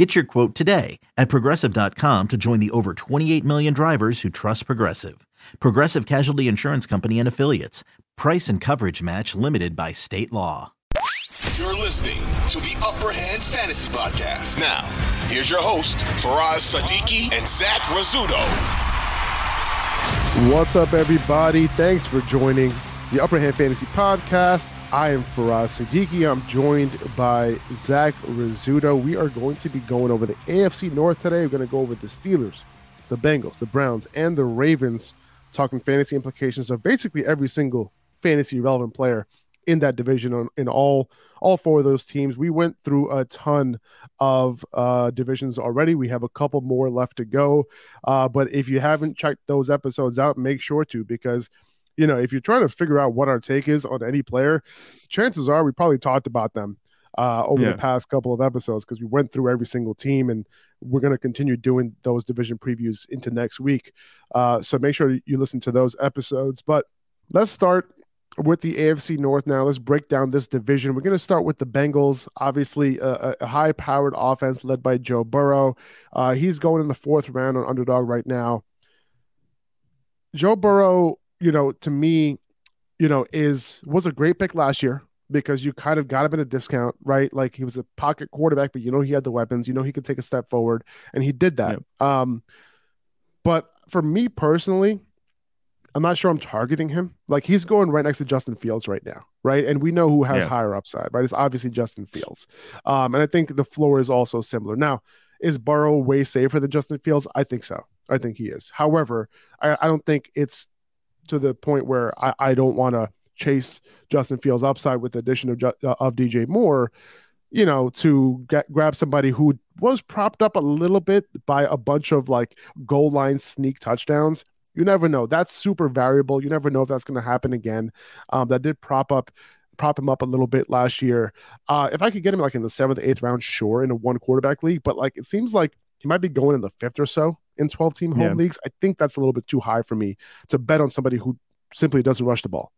Get your quote today at progressive.com to join the over 28 million drivers who trust Progressive. Progressive Casualty Insurance Company and Affiliates. Price and coverage match limited by state law. You're listening to the Upper Hand Fantasy Podcast. Now, here's your host, Faraz Siddiqi and Zach Rizzuto. What's up, everybody? Thanks for joining the Upper Hand Fantasy Podcast. I am Faraz Siddiqi. I'm joined by Zach Rizzuto. We are going to be going over the AFC North today. We're going to go over the Steelers, the Bengals, the Browns, and the Ravens, talking fantasy implications of basically every single fantasy relevant player in that division on, in all all four of those teams. We went through a ton of uh, divisions already. We have a couple more left to go. Uh, but if you haven't checked those episodes out, make sure to because – you know, if you're trying to figure out what our take is on any player, chances are we probably talked about them uh, over yeah. the past couple of episodes because we went through every single team and we're going to continue doing those division previews into next week. Uh, so make sure you listen to those episodes. But let's start with the AFC North now. Let's break down this division. We're going to start with the Bengals. Obviously, a, a high powered offense led by Joe Burrow. Uh, he's going in the fourth round on underdog right now. Joe Burrow you know, to me, you know, is was a great pick last year because you kind of got him at a discount, right? Like he was a pocket quarterback, but you know he had the weapons, you know he could take a step forward, and he did that. Yeah. Um, but for me personally, I'm not sure I'm targeting him. Like he's going right next to Justin Fields right now, right? And we know who has yeah. higher upside, right? It's obviously Justin Fields. Um, and I think the floor is also similar. Now, is Burrow way safer than Justin Fields? I think so. I think he is. However, I, I don't think it's to the point where I, I don't want to chase Justin Fields upside with the addition of uh, of DJ Moore, you know, to get grab somebody who was propped up a little bit by a bunch of like goal line sneak touchdowns. You never know. That's super variable. You never know if that's going to happen again. Um, that did prop up prop him up a little bit last year. Uh, if I could get him like in the seventh, eighth round, sure, in a one quarterback league, but like it seems like he might be going in the fifth or so in 12 team home yeah. leagues. I think that's a little bit too high for me to bet on somebody who simply doesn't rush the ball.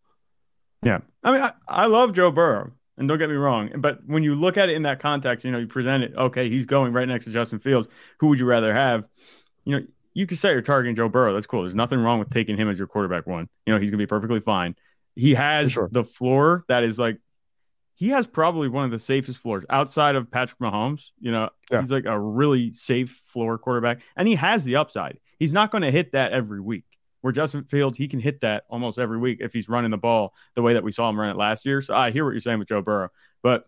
Yeah. I mean, I, I love Joe Burrow. And don't get me wrong, but when you look at it in that context, you know, you present it, okay, he's going right next to Justin Fields. Who would you rather have? You know, you can say you're targeting Joe Burrow. That's cool. There's nothing wrong with taking him as your quarterback one. You know, he's going to be perfectly fine. He has sure. the floor that is like he has probably one of the safest floors outside of Patrick Mahomes. You know, yeah. he's like a really safe floor quarterback, and he has the upside. He's not going to hit that every week. Where Justin Fields, he can hit that almost every week if he's running the ball the way that we saw him run it last year. So I hear what you're saying with Joe Burrow, but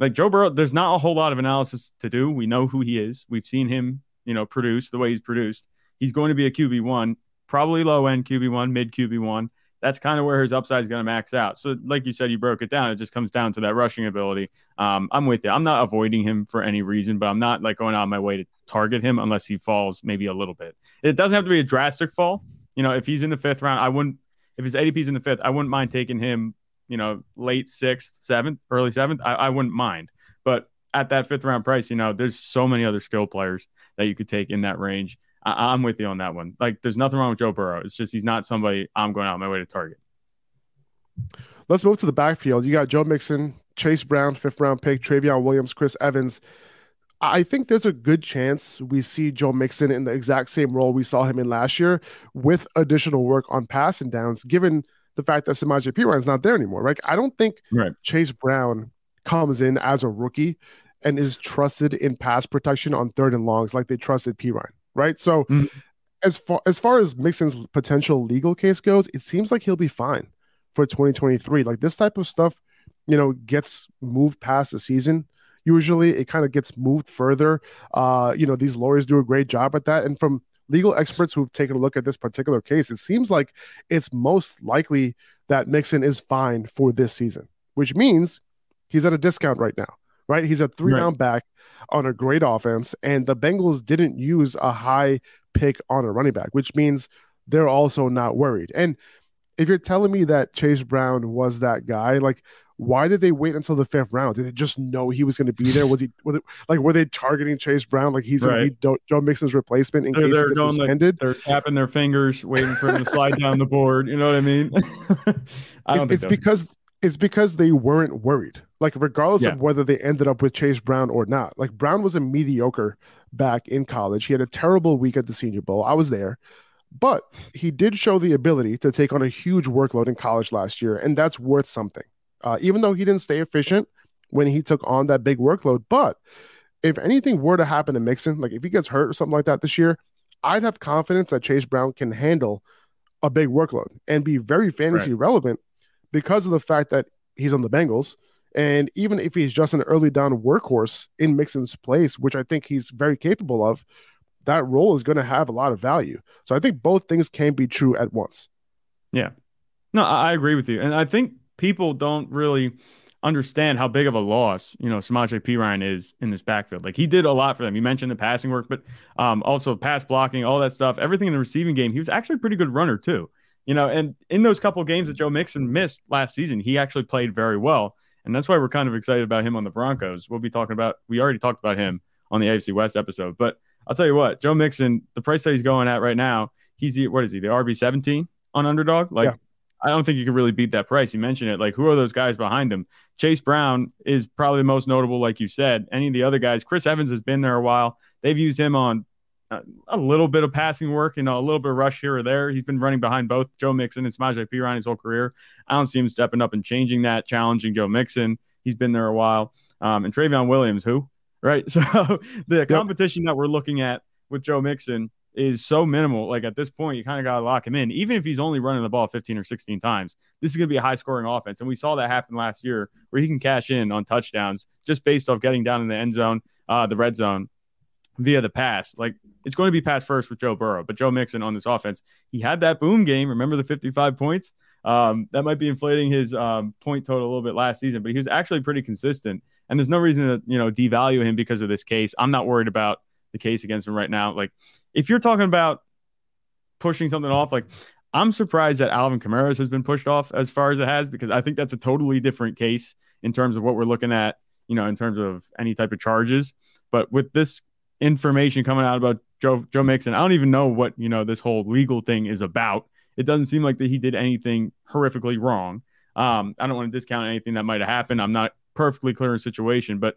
like Joe Burrow, there's not a whole lot of analysis to do. We know who he is. We've seen him, you know, produce the way he's produced. He's going to be a QB one, probably low end QB one, mid QB one that's kind of where his upside is going to max out. So, like you said, you broke it down. It just comes down to that rushing ability. Um, I'm with you. I'm not avoiding him for any reason, but I'm not like going out of my way to target him unless he falls maybe a little bit. It doesn't have to be a drastic fall. You know, if he's in the fifth round, I wouldn't. If his ADP's in the fifth, I wouldn't mind taking him. You know, late sixth, seventh, early seventh. I, I wouldn't mind. But at that fifth round price, you know, there's so many other skill players that you could take in that range. I, am with you on that one. Like, there's nothing wrong with Joe Burrow. It's just he's not somebody I'm going out my way to target. Let's move to the backfield. You got Joe Mixon, Chase Brown, fifth round pick, Trayveon Williams, Chris Evans. I think there's a good chance we see Joe Mixon in the exact same role we saw him in last year with additional work on passing downs, given the fact that Samaje is not there anymore. Right? I don't think right. Chase Brown comes in as a rookie and is trusted in pass protection on third and longs like they trusted Perine right? So mm-hmm. as far as far as Mixon's potential legal case goes, it seems like he'll be fine for 2023. Like this type of stuff, you know, gets moved past the season. Usually it kind of gets moved further. Uh, you know, these lawyers do a great job at that. And from legal experts who've taken a look at this particular case, it seems like it's most likely that Mixon is fine for this season, which means he's at a discount right now right? He's a three right. round back on a great offense, and the Bengals didn't use a high pick on a running back, which means they're also not worried. And if you're telling me that Chase Brown was that guy, like why did they wait until the fifth round? Did they just know he was going to be there? Was he was it, like were they targeting Chase Brown like he's Right. be Joe Mixon's replacement in They're, case they're he gets suspended? they're tapping their fingers, waiting for him to slide down the board. You know what I mean? I don't It- it's because it's because they weren't worried. Like regardless Yeah. of whether they ended up with Chase Brown or not. Like Brown was a mediocre back in college. He had a terrible week at the Senior Bowl. I was there. But he did show the ability to take on a huge workload in college last year, and that's worth something. Uh, even though he didn't stay efficient when he took on that big workload, but if anything were to happen to Mixon, like if he gets hurt or something like that this year, I'd have confidence that Chase Brown can handle a big workload and be very fantasy relevant because of the fact that he's on the Bengals. And even if he's just an early down workhorse in Mixon's place, which I think he's very capable of, that role is going to have a lot of value. So I think both things can be true at once. Yeah. No, I agree with you. And I think people don't really understand how big of a loss, you know, Samaje Perine is in this backfield. Like he did a lot for them. You mentioned the passing work, but um, also pass blocking, all that stuff, everything in the receiving game. He was actually a pretty good runner too. You know, and in those couple games that Joe Mixon missed last season, he actually played very well. And that's why we're kind of excited about him on the Broncos. We'll be talking about, we already talked about him on the AFC West episode. But I'll tell you what, Joe Mixon, the price that he's going at right now, he's the, what is he, the RB 17 on underdog? Like, Yeah. I don't think you can really beat that price. You mentioned it. Like, who are those guys behind him? Chase Brown is probably the most notable, like you said. Any of the other guys, Chris Evans has been there a while. They've used him on a, little bit of passing work, you know, a little bit of rush here or there. He's been running behind both Joe Mixon and Samaje Perine his whole career. I don't see him stepping up and changing that, challenging Joe Mixon. He's been there a while. Um, and Trayveon Williams, who? Right. So the competition that we're looking at with Joe Mixon is so minimal. Like at this point, you kind of got to lock him in. Even if he's only running the ball 15 or 16 times, this is going to be a high scoring offense. And we saw that happen last year where he can cash in on touchdowns just based off getting down in the end zone, uh, the red zone via the pass. Like it's going to be pass first with Joe Burrow, but Joe Mixon on this offense, he had that boom game. Remember the 55 points? Um, that might be inflating his um, point total a little bit last season, but he was actually pretty consistent. And there's no reason to, you know, devalue him because of this case. I'm not worried about the case against him right now. Like, if you're talking about pushing something off, like, I'm surprised that Alvin Kamara's has been pushed off as far as it has because I think that's a totally different case in terms of what we're looking at, you know, in terms of any type of charges. But with this information coming out about Joe Joe Mixon, I don't even know what you know this whole legal thing is about. It doesn't seem like that he did anything horrifically wrong. Um, I don't want to discount anything that might have happened. I'm not perfectly clear in situation, but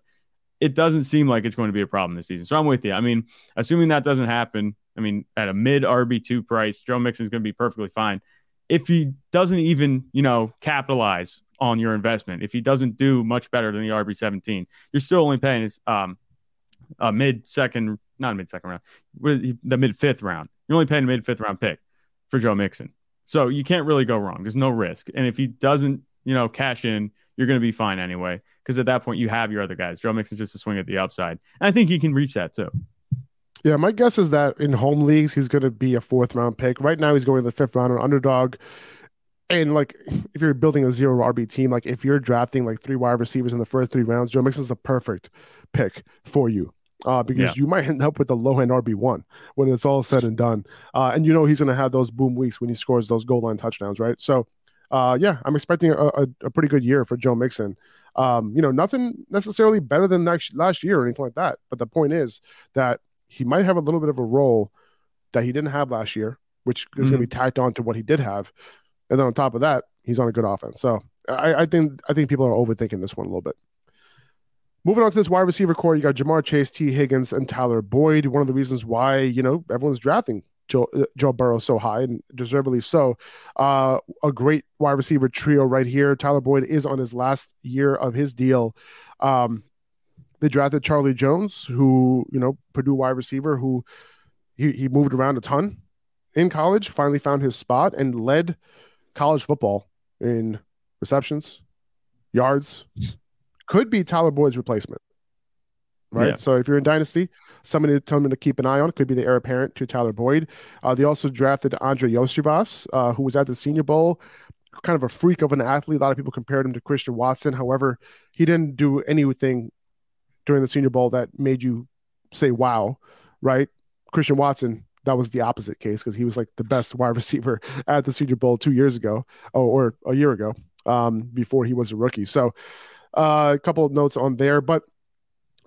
it doesn't seem like it's going to be a problem this season. So I'm with you. I mean, assuming that doesn't happen, I mean, at a mid RB2 price, Joe Mixon's going to be perfectly fine. If he doesn't even, you know, capitalize on your investment, if he doesn't do much better than the RB17, you're still only paying his um, a mid second, not a mid second round, the mid fifth round. You're only paying a mid fifth round pick for Joe Mixon. So you can't really go wrong. There's no risk. And if he doesn't, you know, cash in, you're going to be fine anyway. Because at that point, you have your other guys. Joe Mixon's just a swing at the upside. And I think he can reach that too. Yeah, my guess is that in home leagues, he's going to be a fourth round pick. Right now, he's going to the fifth round on underdog. And like, if you're building a zero RB team, like if you're drafting like three wide receivers in the first three rounds, Joe Mixon's the perfect pick for you. Uh, because Yeah. you might end up with a low end RB one when it's all said and done. Uh, and you know he's going to have those boom weeks when he scores those goal line touchdowns, right? So, uh, yeah, I'm expecting a, a, a pretty good year for Joe Mixon. Um, you know, nothing necessarily better than next last year or anything like that. But the point is that he might have a little bit of a role that he didn't have last year, which is going to be tacked on to what he did have. And then on top of that, he's on a good offense. So I, I think I think people are overthinking this one a little bit. Moving on to this wide receiver core, you got Ja'Marr Chase, Tee Higgins, and Tyler Boyd. One of the reasons why you know everyone's drafting Joe, uh, Joe Burrow so high and deservedly so. Uh, a great wide receiver trio right here. Tyler Boyd is on his last year of his deal. Um, they drafted Charlie Jones, who you know Purdue wide receiver, who he, he moved around a ton in college. Finally found his spot and led college football in receptions, yards. Could be Tyler Boyd's replacement, right? Yeah. So if you're in dynasty, somebody to tell me to keep an eye on could be the heir apparent to Tyler Boyd. Uh, they also drafted Andrei Iosivas, uh, who was at the Senior Bowl, kind of a freak of an athlete. A lot of people compared him to Christian Watson. However, he didn't do anything during the Senior Bowl that made you say "Wow," right? Christian Watson that was the opposite case because he was like the best wide receiver at the Senior Bowl two years ago, oh, or a year ago, um, before he was a rookie. So uh, a couple of notes on there, but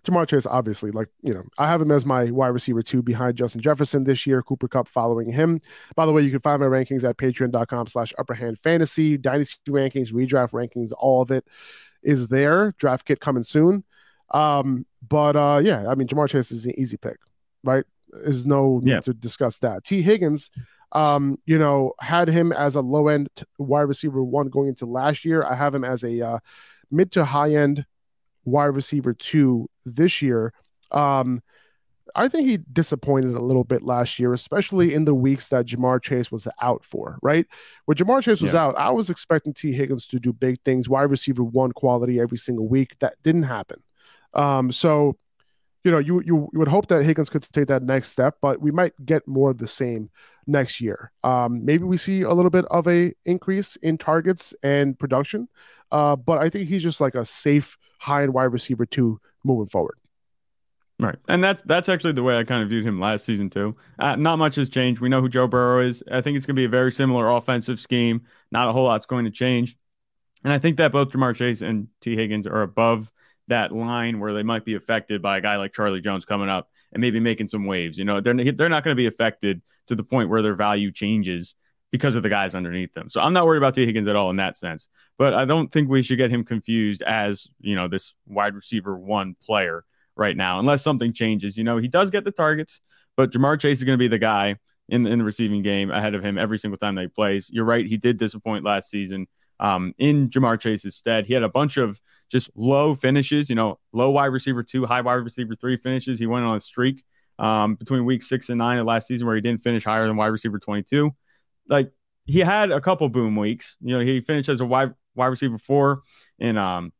Ja'Marr Chase, obviously, like, you know, I have him as my wide receiver two behind Justin Jefferson this year, Cooper Kupp following him. By the way, you can find my rankings at patreon.com slash upperhand fantasy, dynasty rankings, redraft rankings, all of it is there. Draft kit coming soon. Um, but uh, yeah, I mean, Ja'Marr Chase is an easy pick, right? There's no need yeah. to discuss that. Tee Higgins, um, you know, had him as a low end wide receiver one going into last year. I have him as a uh, mid to high end wide receiver two this year. Um, I think he disappointed a little bit last year, especially in the weeks that Ja'Marr Chase was out for, right? When Ja'Marr Chase was yeah. out, I was expecting Tee Higgins to do big things, wide receiver one quality every single week. That didn't happen. Um, so, you know, you, you, you would hope that Higgins could take that next step, but we might get more of the same next year. Um, maybe we see a little bit of a increase in targets and production, uh, but I think he's just like a safe high end wide receiver too moving forward. Right, and that's that's actually the way I kind of viewed him last season too. Uh, not much has changed. We know who Joe Burrow is. I think it's going to be a very similar offensive scheme. Not a whole lot's going to change, and I think that both Ja'Marr Chase and Tee Higgins are above that line where they might be affected by a guy like Charlie Jones coming up and maybe making some waves. You know, they're they're not going to be affected to the point where their value changes because of the guys underneath them. So I'm not worried about Tee Higgins at all in that sense. But I don't think we should get him confused as, you know, this wide receiver one player right now, unless something changes. You know, he does get the targets, but Ja'Marr Chase is going to be the guy in, in the receiving game ahead of him every single time that he plays. You're right. He did disappoint last season. Um, in Ja'Marr Chase's stead, he had a bunch of just low finishes, you know, low wide receiver two, high wide receiver three finishes. He went on a streak um, between week six and nine of last season where he didn't finish higher than wide receiver 22 like he had a couple boom weeks. You know, he finished as a wide wide receiver four in um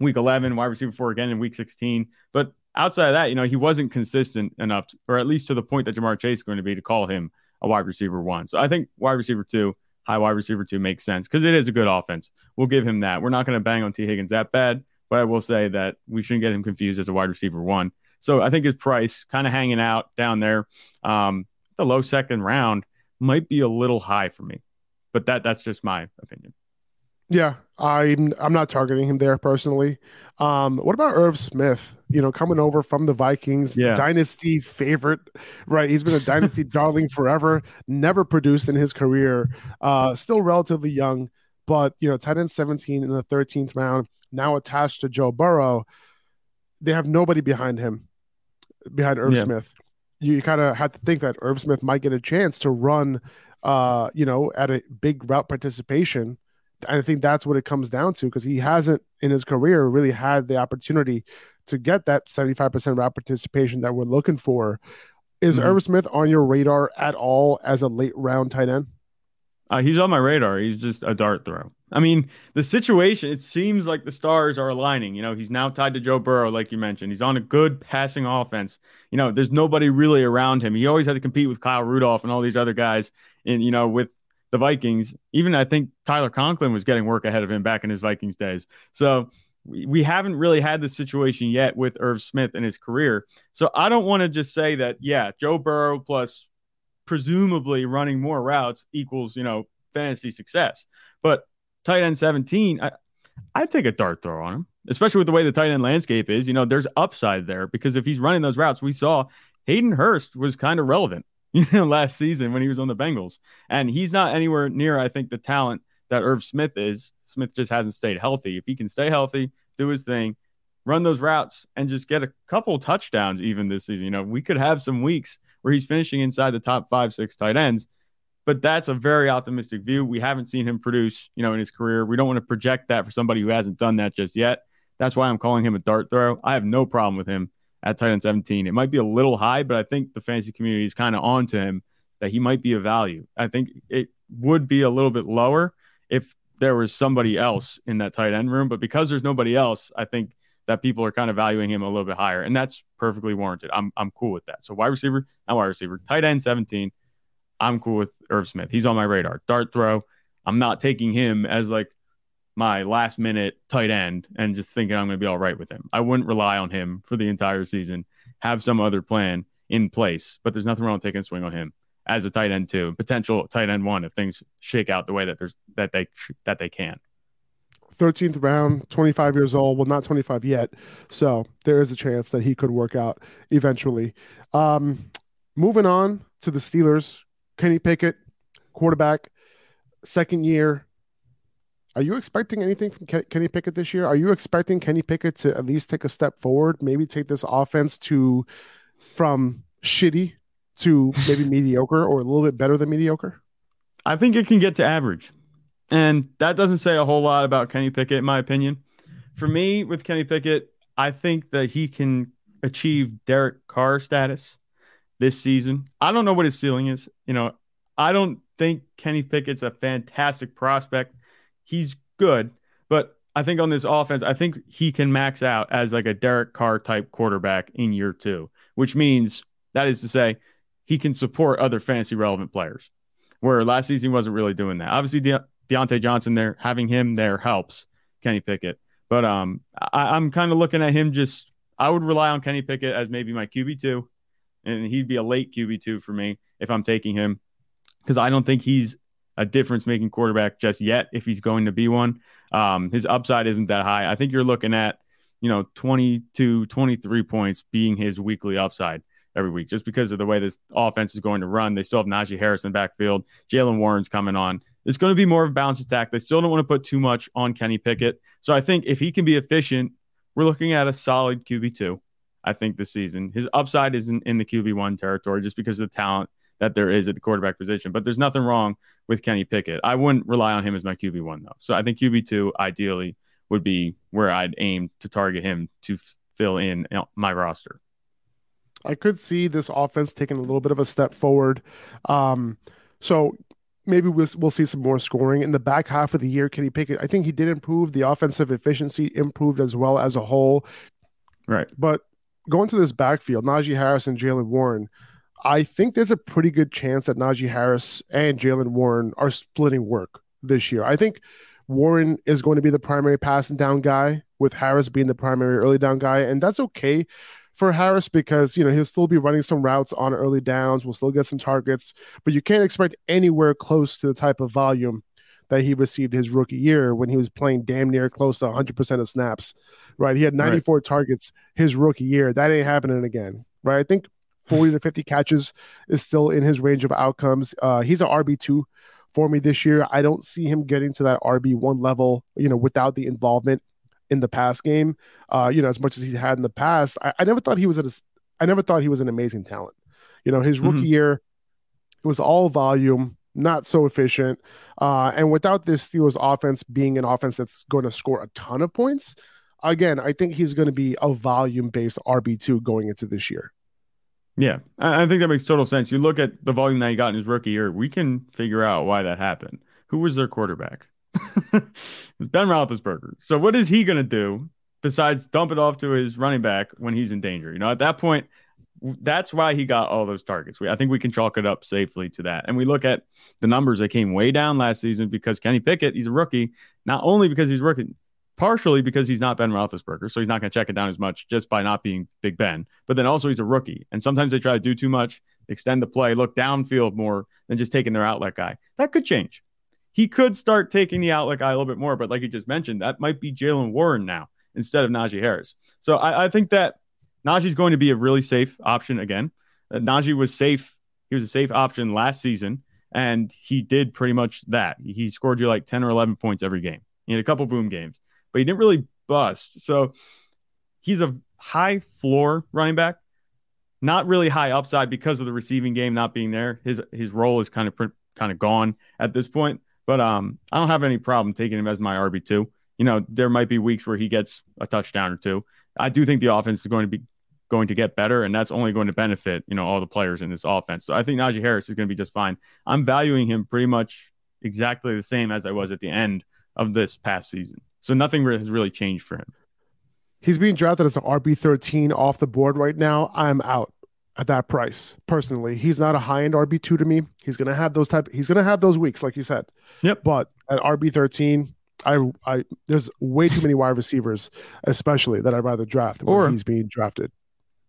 week 11, wide receiver four again in week 16. But outside of that, you know, he wasn't consistent enough, to, or at least to the point that Ja'Marr Chase is going to be to call him a wide receiver one. So I think wide receiver two, high wide receiver two makes sense because it is a good offense. We'll give him that. We're not going to bang on Tee Higgins that bad, but I will say that we shouldn't get him confused as a wide receiver one. So I think his price kind of hanging out down there, um, the low second round might be a little high for me, but that that's just my opinion. Yeah, I'm I'm not targeting him there personally. Um, what about Irv Smith? You know, coming over from the Vikings, yeah. dynasty favorite, right? He's been a dynasty darling forever. Never produced in his career. Uh, still relatively young, but you know, tight end 17 in the 13th round. Now attached to Joe Burrow, they have nobody behind him, behind Irv yeah. Smith you kind of had to think that Irv Smith might get a chance to run, uh, you know, at a big route participation. I think that's what it comes down to because he hasn't in his career really had the opportunity to get that 75% route participation that we're looking for. Is mm-hmm. Irv Smith on your radar at all as a late round tight end? Uh, he's on my radar. He's just a dart throw. I mean, the situation, it seems like the stars are aligning. You know, he's now tied to Joe Burrow, like you mentioned. He's on a good passing offense. You know, there's nobody really around him. He always had to compete with Kyle Rudolph and all these other guys. And, you know, with the Vikings, even I think Tyler Conklin was getting work ahead of him back in his Vikings days. So we, we haven't really had this situation yet with Irv Smith in his career. So I don't want to just say that, yeah, Joe Burrow plus presumably running more routes equals, you know, fantasy success. But tight end 17, I, I'd take a dart throw on him, especially with the way the tight end landscape is. You know, there's upside there because if he's running those routes, we saw Hayden Hurst was kind of relevant, you know, last season when he was on the Bengals. And he's not anywhere near, I think, the talent that Irv Smith is. Smith just hasn't stayed healthy. If he can stay healthy, do his thing, run those routes, and just get a couple touchdowns even this season, you know, we could have some weeks where he's finishing inside the top five, six tight ends. But that's a very optimistic view. We haven't seen him produce, you know, in his career. We don't want to project that for somebody who hasn't done that just yet. That's why I'm calling him a dart throw. I have no problem with him at tight end 17. It might be a little high, but I think the fantasy community is kind of on to him that he might be a value. I think it would be a little bit lower if there was somebody else in that tight end room. But because there's nobody else, I think that people are kind of valuing him a little bit higher, and that's perfectly warranted. I'm I'm cool with that. So wide receiver, not wide receiver, tight end 17. I'm cool with Irv Smith. He's on my radar. Dart throw. I'm not taking him as like my last minute tight end and just thinking I'm going to be all right with him. I wouldn't rely on him for the entire season. Have some other plan in place, but there's nothing wrong with taking a swing on him as a tight end two, potential tight end one if things shake out the way that there's that they that they can. 13th round, 25 years old. Well, not 25 yet. So there is a chance that he could work out eventually. Um, moving on to the Steelers, Kenny Pickett, quarterback, second year. Are you expecting anything from Kenny Pickett this year? Are you expecting Kenny Pickett to at least take a step forward, maybe take this offense to from shitty to maybe mediocre or a little bit better than mediocre? I think it can get to average. And that doesn't say a whole lot about Kenny Pickett, in my opinion. For me, with Kenny Pickett, I think that he can achieve Derek Carr status this season. I don't know what his ceiling is. You know, I don't think Kenny Pickett's a fantastic prospect. He's good, but I think on this offense, I think he can max out as like a Derek Carr type quarterback in year two, which means that is to say, he can support other fantasy relevant players. Where last season he wasn't really doing that. Obviously, De- Diontae Johnson there, having him there helps Kenny Pickett. But um, I, I'm kind of looking at him just. I would rely on Kenny Pickett as maybe my QB two, and he'd be a late QB two for me if I'm taking him because I don't think he's a difference making quarterback just yet. If he's going to be one, um, his upside isn't that high. I think you're looking at you know 22, 23 points being his weekly upside every week just because of the way this offense is going to run. They still have Najee Harris in backfield. Jaylen Warren's coming on. It's going to be more of a balanced attack. They still don't want to put too much on Kenny Pickett. So I think if he can be efficient, we're looking at a solid QB2, I think, this season. His upside isn't in the QB1 territory just because of the talent that there is at the quarterback position. But there's nothing wrong with Kenny Pickett. I wouldn't rely on him as my QB1, though. So I think QB2 ideally would be where I'd aim to target him to f- fill in my roster. I could see this offense taking a little bit of a step forward. Um, so maybe we'll, we'll see some more scoring in the back half of the year. Kenny Pickett, I think he did improve. The offensive efficiency improved as well as a whole. Right. But going to this backfield, Najee Harris and Jaylen Warren, I think there's a pretty good chance that Najee Harris and Jaylen Warren are splitting work this year. I think Warren is going to be the primary passing down guy, with Harris being the primary early down guy, and that's okay for Harris because you know he'll still be running some routes on early downs. We'll still get some targets, but you can't expect anywhere close to the type of volume that he received his rookie year when he was playing damn near close to 100% of snaps. Right, he had 94 right. targets his rookie year. That ain't happening again. Right, I think 40 to 50 catches is still in his range of outcomes. Uh, he's an RB two for me this year. I don't see him getting to that RB one level, you know, without the involvement in the pass game. Uh, you know, as much as he had in the past, I, I never thought he was a, I never thought he was an amazing talent. You know, his rookie mm-hmm. year it was all volume, not so efficient. Uh, and without this Steelers offense being an offense that's going to score a ton of points, again, I think he's going to be a volume based RB2 going into this year. Yeah, I think that makes total sense. You look at the volume that he got in his rookie year, we can figure out why that happened. Who was their quarterback? ben Roethlisberger. So what is he going to do besides dump it off to his running back when he's in danger? You know, at that point, that's why he got all those targets. We, I think we can chalk it up safely to that. And we look at the numbers; they came way down last season because Kenny Pickett, he's a rookie, not only because he's rookie, partially because he's not Ben Roethlisberger, so he's not going to check it down as much just by not being Big Ben. But then also he's a rookie, and sometimes they try to do too much, extend the play, look downfield more than just taking their outlet guy. That could change. He could start taking the outlet guy a little bit more, but like you just mentioned, that might be Jaylen Warren now instead of Najee Harris. So I, I think that Najee's going to be a really safe option again. Uh, Najee was safe. He was a safe option last season, and he did pretty much that. He scored you like 10 or 11 points every game. He had a couple boom games, but he didn't really bust. So he's a high floor running back, not really high upside because of the receiving game not being there. His his role is kind of kind of gone at this point. But um, I don't have any problem taking him as my RB two. You know, there might be weeks where he gets a touchdown or two. I do think the offense is going to be going to get better, and that's only going to benefit you know all the players in this offense. So I think Najee Harris is going to be just fine. I'm valuing him pretty much exactly the same as I was at the end of this past season. So nothing has really changed for him. He's being drafted as an RB 13 off the board right now. I'm out at that price personally. He's not a high end RB two to me. He's gonna have those type. He's gonna have those weeks, like you said. Yep. But at RB thirteen, I I there's way too many wide receivers, especially that I'd rather draft or he's being drafted.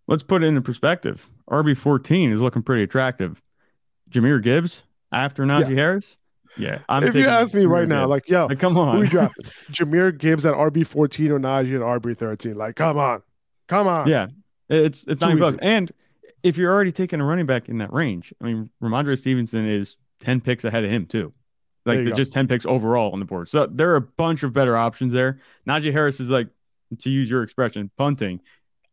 let's put it into perspective. RB fourteen is looking pretty attractive. Jahmyr Gibbs after Najee yeah. Harris. Yeah, I'm if you ask me right now, like, yo, like, come on, who drafted Jahmyr Gibbs at RB fourteen or Najee at RB thirteen? Like, come on, come on. Yeah, it's it's not bucks. And if you're already taking a running back in that range, I mean, Rhamondre Stevenson is ten picks ahead of him too. Like just ten picks overall on the board. So there are a bunch of better options there. Najee Harris is like, to use your expression, punting.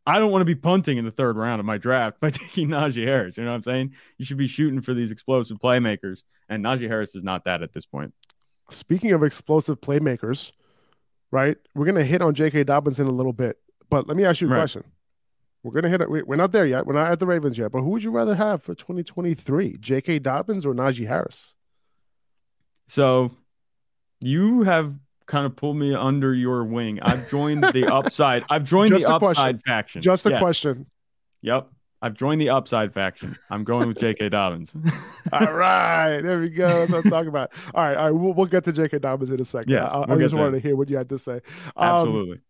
I don't want to be punting in the third round of my draft by taking Najee Harris. You know what I'm saying? You should be shooting for these explosive playmakers, and Najee Harris is not that at this point. Speaking of explosive playmakers, right? We're gonna hit on J.K. Dobbins in a little bit, but let me ask you a right. question. We're gonna hit it. We're not there yet. We're not at the Ravens yet. But who would you rather have for 2023, J.K. Dobbins or Najee Harris? So, you have kind of pull me under your wing. I've joined the upside. I've joined Just the upside question. faction. Just a yeah. question. Yep. I've joined the upside faction. I'm going with J.K. Dobbins. all right, there we go. That's what I'm talking about. All right, all right. We'll, we'll get to J.K. Dobbins in a second. Yes, I, we'll I just wanted to hear what you had to say. Um, absolutely.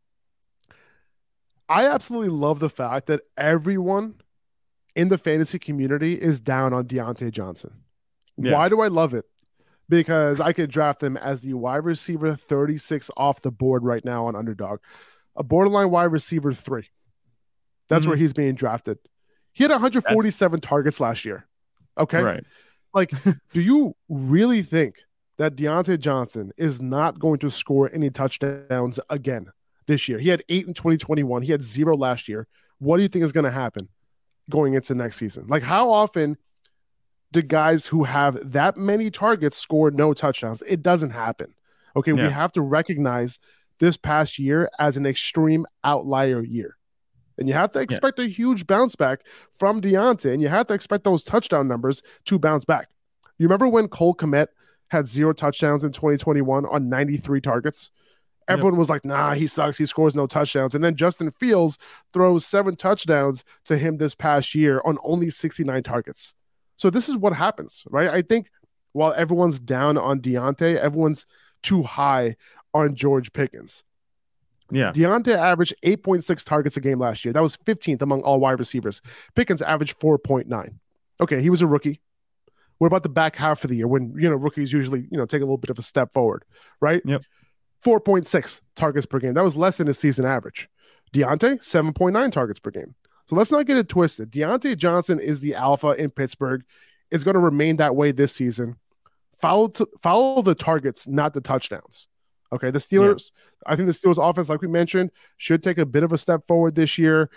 I absolutely love the fact that everyone in the fantasy community is down on Diontae Johnson. Yeah. Why do I love it? Because I could draft him as the wide receiver 36 off the board right now on underdog, a borderline wide receiver three. That's mm-hmm. where he's being drafted. He had 147 That's... targets last year. Okay. Right. Like, do you really think that Diontae Johnson is not going to score any touchdowns again this year? He had eight in 2021, he had zero last year. What do you think is going to happen going into next season? Like, how often do guys who have that many targets score no touchdowns. It doesn't happen. Okay, yeah. we have to recognize this past year as an extreme outlier year. And you have to expect yeah. a huge bounce back from Diontae, and you have to expect those touchdown numbers to bounce back. You remember when Cole Kmet had zero touchdowns in 2021 on 93 targets? Everyone was like, nah, he sucks. He scores no touchdowns. And then Justin Fields throws seven touchdowns to him this past year on only 69 targets. So this is what happens, right? I think while everyone's down on Diontae, everyone's too high on George Pickens. Yeah. Diontae averaged 8.6 targets a game last year. That was 15th among all wide receivers. Pickens averaged 4.9. Okay, he was a rookie. What about the back half of the year when, you know, rookies usually, you know, take a little bit of a step forward, right? Yep. 4.6 targets per game. That was less than his season average. Diontae, 7.9 targets per game. So let's not get it twisted. Diontae Johnson is the alpha in Pittsburgh. It's going to remain that way this season. Follow to, follow the targets, not the touchdowns. Okay, the Steelers. Yeah. I think the Steelers offense, like we mentioned, should take a bit of a step forward this year.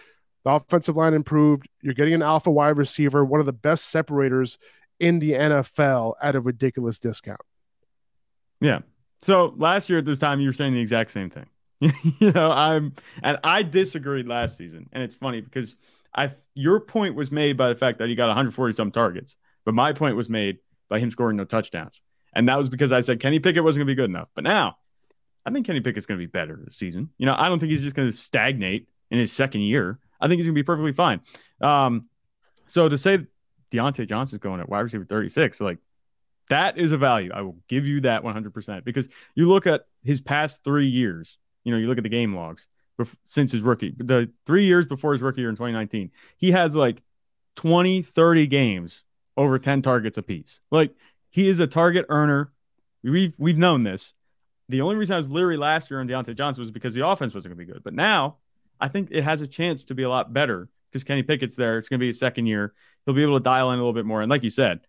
The offensive line improved. You're getting an alpha wide receiver, one of the best separators in the NFL at a ridiculous discount. Yeah. So last year at this time, you were saying the exact same thing. you know, I'm and I disagreed last season, and it's funny because I your point was made by the fact that he got 140 some targets, but my point was made by him scoring no touchdowns, and that was because I said Kenny Pickett wasn't going to be good enough. But now, I think Kenny Pickett's going to be better this season. You know, I don't think he's just going to stagnate in his second year. I think he's going to be perfectly fine. Um, so to say Diontae Johnson's going at wide receiver 36, like that is a value. I will give you that 100% because you look at his past three years you know, you look at the game logs since his rookie, the three years before his rookie year in 2019, he has like 20, 30 games over 10 targets apiece. Like he is a target earner. We've we've known this. The only reason I was leery last year on Diontae Johnson was because the offense wasn't going to be good. But now I think it has a chance to be a lot better because Kenny Pickett's there. It's going to be his second year. He'll be able to dial in a little bit more. And like you said,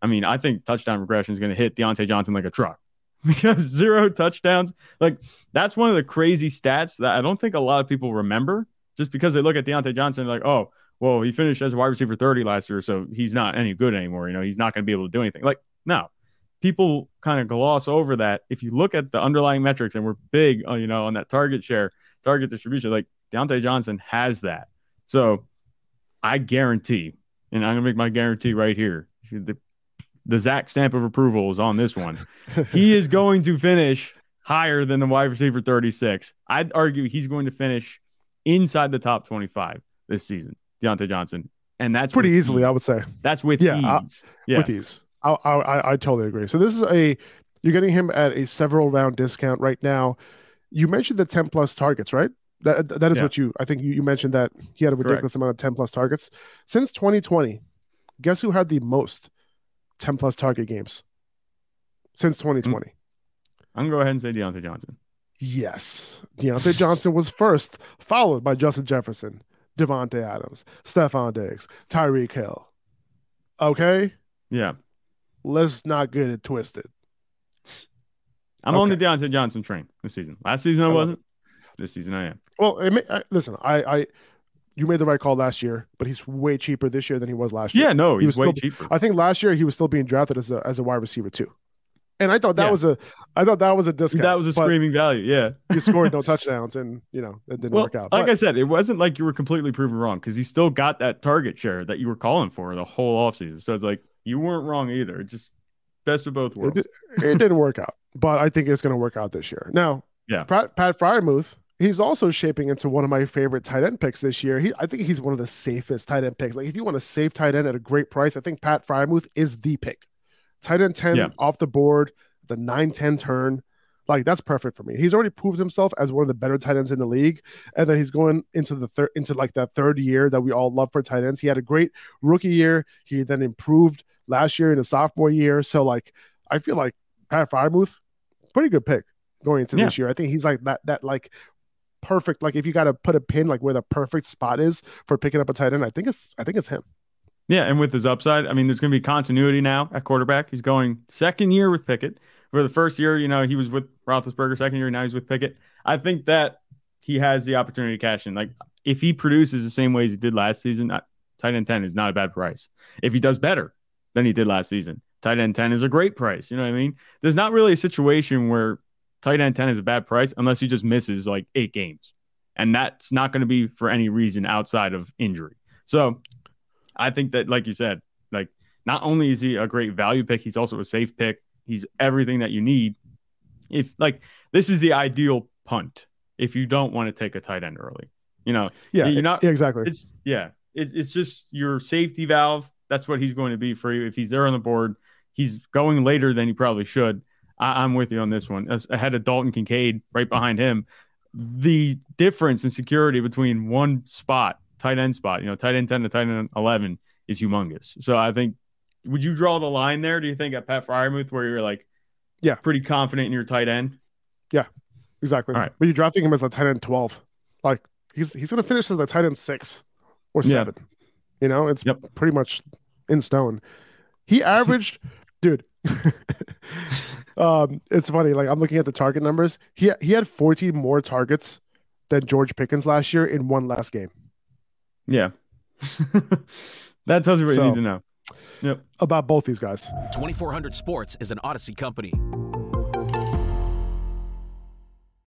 I mean, I think touchdown regression is going to hit Diontae Johnson like a truck. because zero touchdowns. Like that's one of the crazy stats that I don't think a lot of people remember just because they look at Diontae Johnson like, oh, well, he finished as a wide receiver 30 last year, so he's not any good anymore. You know, he's not going to be able to do anything. Like, no, people kind of gloss over that. If you look at the underlying metrics, and we're big, uh, you know, on that target share, target distribution, like Diontae Johnson has that. So I guarantee, and I'm going to make my guarantee right here. The the Zach stamp of approval is on this one. he is going to finish higher than the wide receiver 36. I'd argue he's going to finish inside the top 25 this season, Diontae Johnson. And that's pretty easily, ease. I would say. That's with yeah, ease. yeah. With ease. I, I, I totally agree. So this is a, you're getting him at a several round discount right now. You mentioned the 10 plus targets, right? That that is Yeah. what you. I think you, you mentioned that he had a ridiculous amount of ten plus targets since 2020. Guess who had the most 10 plus target games since 2020? I'm gonna go ahead and say Diontae Johnson. Yes, Diontae Johnson was first, followed by Justin Jefferson, Davante Adams, Stefon Diggs, Tyreek Hill. Okay, Yeah. let's not get it twisted. I'm on the Okay. Diontae Johnson train this season. Last season I I wasn't. This season I am. Well, it may, I, listen, I, I, you made the right call last year, but he's way cheaper this year than he was last year. Yeah, no, He was way still- cheaper. I think last year he was still being drafted as a as a wide receiver too, and I thought that Yeah. was a I thought that was a discount. that was a screaming value. Yeah. He scored no touchdowns, and you know it didn't Well, work out. like I said, it wasn't like you were completely proven wrong because he still got that target share that you were calling for the whole offseason. So it's like you weren't wrong either. It's just best of both it, worlds. did, it didn't work out, but I think it's going to work out this year. Now, Yeah. Pat, Pat Freiermuth, he's also shaping into one of my favorite tight end picks this year. He, I think he's one of the safest tight end picks. Like if you want a safe tight end at a great price, I think Pat Freiermuth is the pick. Tight end 10 Yeah. off the board, the 9-10 turn. Like that's perfect for me. He's already proved himself as one of the better tight ends in the league, and then he's going into the third into like that third year that we all love for tight ends. He had a great rookie year. He then improved last year in his sophomore year. So like I feel like Pat Freiermuth, pretty good pick going into Yeah. this year. I think he's like that that like perfect. Like if you got to put a pin like where the perfect spot is for picking up a tight end, I think it's I think it's him. Yeah, and with his upside, I mean, there's going to be continuity now at quarterback. He's going second year with Pickett. For the first year, you know, he was with Roethlisberger. Second year, now he's with Pickett. I think that he has the opportunity to cash in. Like, if he produces the same way as he did last season, tight end 10 is not a bad price. If he does better than he did last season, tight end 10 is a great price. You know what I mean? There's not really a situation where tight end 10 is a bad price unless he just misses like eight games. And that's not going to be for any reason outside of injury. So I think that, like you said, like not only is he a great value pick, he's also a safe pick. He's everything that you need. If like this is the ideal punt if you don't want to take a tight end early, you know, Yeah, You're not- exactly. it's yeah, it, it's just your safety valve. That's what he's going to be for you. If he's there on the board, he's going later than he probably should. I, I'm with you on this one. As ahead of Dalton Kincaid, right behind him. The difference in security between one spot, tight end spot, you know, tight end 10 to tight end 11 is humongous. So I think, would you draw the line there? Do you think at Pat Freiermuth where you're like, Yeah. pretty confident in your tight end? Yeah, exactly. All right. But you're drafting him as a tight end 12. Like he's he's gonna finish as a tight end six or Yeah. seven. You know, it's Yep. pretty much in stone. He averaged, dude. um, it's funny. Like I'm looking at the target numbers. He he had 14 more targets than George Pickens last year in one last game. Yeah. that tells you what you need to know. Yep. About both these guys. 2400 Sports is an Audacy company.